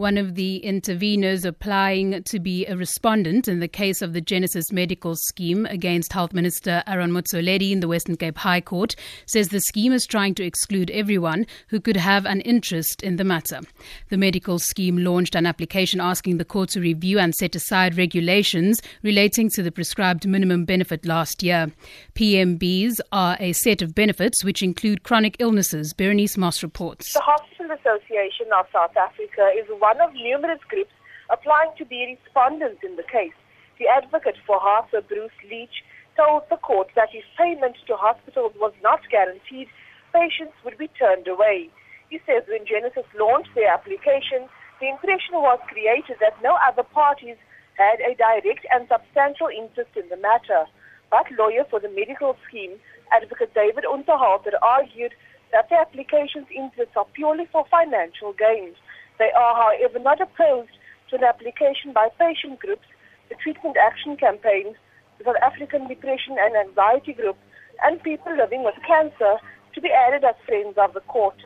One of the interveners applying to be a respondent in the case of the Genesis Medical Scheme against Health Minister Aaron Motsoaledi in the Western Cape High Court says the scheme is trying to exclude everyone who could have an interest in the matter. The medical scheme launched an application asking the court to review and set aside regulations relating to the prescribed minimum benefit last year. PMBs are a set of benefits which include chronic illnesses. Berenice Moss reports. The Hospital Association of South Africa is one of numerous groups applying to be respondents in the case. The advocate for HASA, Bruce Leach, told the court that if payment to hospitals was not guaranteed, patients would be turned away. He says when Genesis launched their application, the impression was created that no other parties had a direct and substantial interest in the matter. But lawyer for the medical scheme, Advocate David Unterhalter, argued that the application's interests are purely for financial gains. They are, however, not opposed to an application by patient groups, the Treatment Action Campaign, the South African Depression and Anxiety Group, and people living with cancer to be added as friends of the court.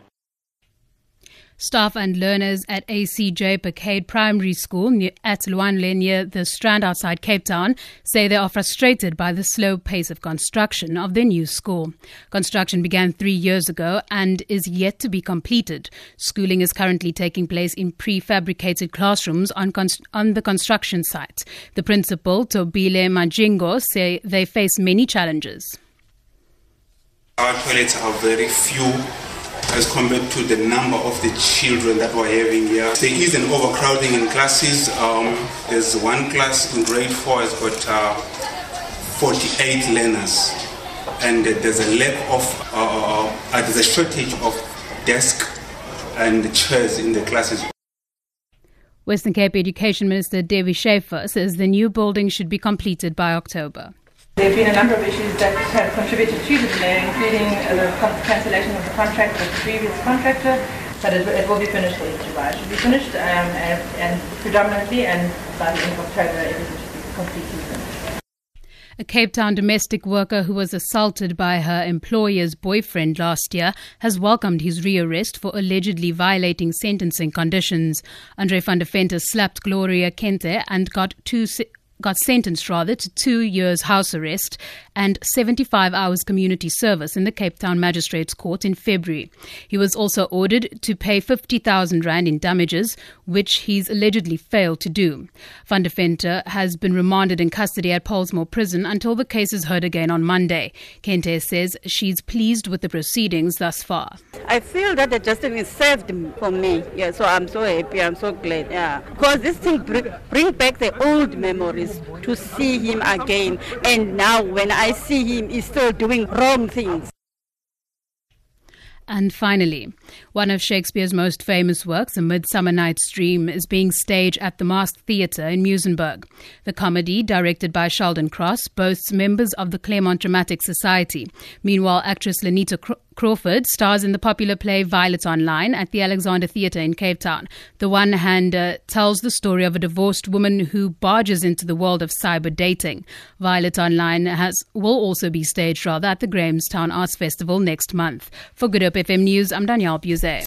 Staff and learners at ACJ Phakade Primary School near, at Lwandle near the Strand outside Cape Town say they are frustrated by the slow pace of construction of their new school. Construction began three years ago and is yet to be completed. Schooling is currently taking place in prefabricated classrooms on, const- on the construction site. The principal, Tobile Majingo, say they face many challenges. Our toilets are very few as compared to the number of the children that we're having here. There is an overcrowding in classes. Um, there's one class in grade four has got uh, 48 learners, and there's a lack of, uh, uh, there's a shortage of desk and chairs in the classes. Western Cape Education Minister Debbie Schäfer says the new building should be completed by October. There have been a number of issues that have contributed to the delay, including the cancellation of the contract with the previous contractor, but it, it will be finished in July. It should be finished um, and, and, predominantly, and by the end of October, everything should be completely finished. A Cape Town domestic worker who was assaulted by her employer's boyfriend last year has welcomed his rearrest for allegedly violating sentencing conditions. Andre van der Venter slapped Gloria Kente and got two got sentenced rather to two years house arrest and 75 hours community service in the Cape Town Magistrates Court in February. He was also ordered to pay 50,000 rand in damages, which he's allegedly failed to do. Van der Venter has been remanded in custody at Pollsmoor Prison until the case is heard again on Monday. Kente says she's pleased with the proceedings thus far. I feel that the justice is served for me. Yeah, so I'm so happy. I'm so glad. Yeah, because this thing bring, bring back the old memories to see him again. And now when I see him, he's still doing wrong things. And finally, one of Shakespeare's most famous works, A Midsummer Night's Dream, is being staged at the Masque Theatre in Muizenberg. The comedy, directed by Sheldon Cross, boasts members of the Claremont Dramatic Society. Meanwhile, actress Lynita Crofford stars in the popular play Violet Online at the Alexander Theatre in Cape Town. The one hander tells the story of a divorced woman who barges into the world of cyber dating. Violet Online has will also be staged rather at the Grahamstown Arts Festival next month. For Good Hope FM News, I'm Danielle Buzet.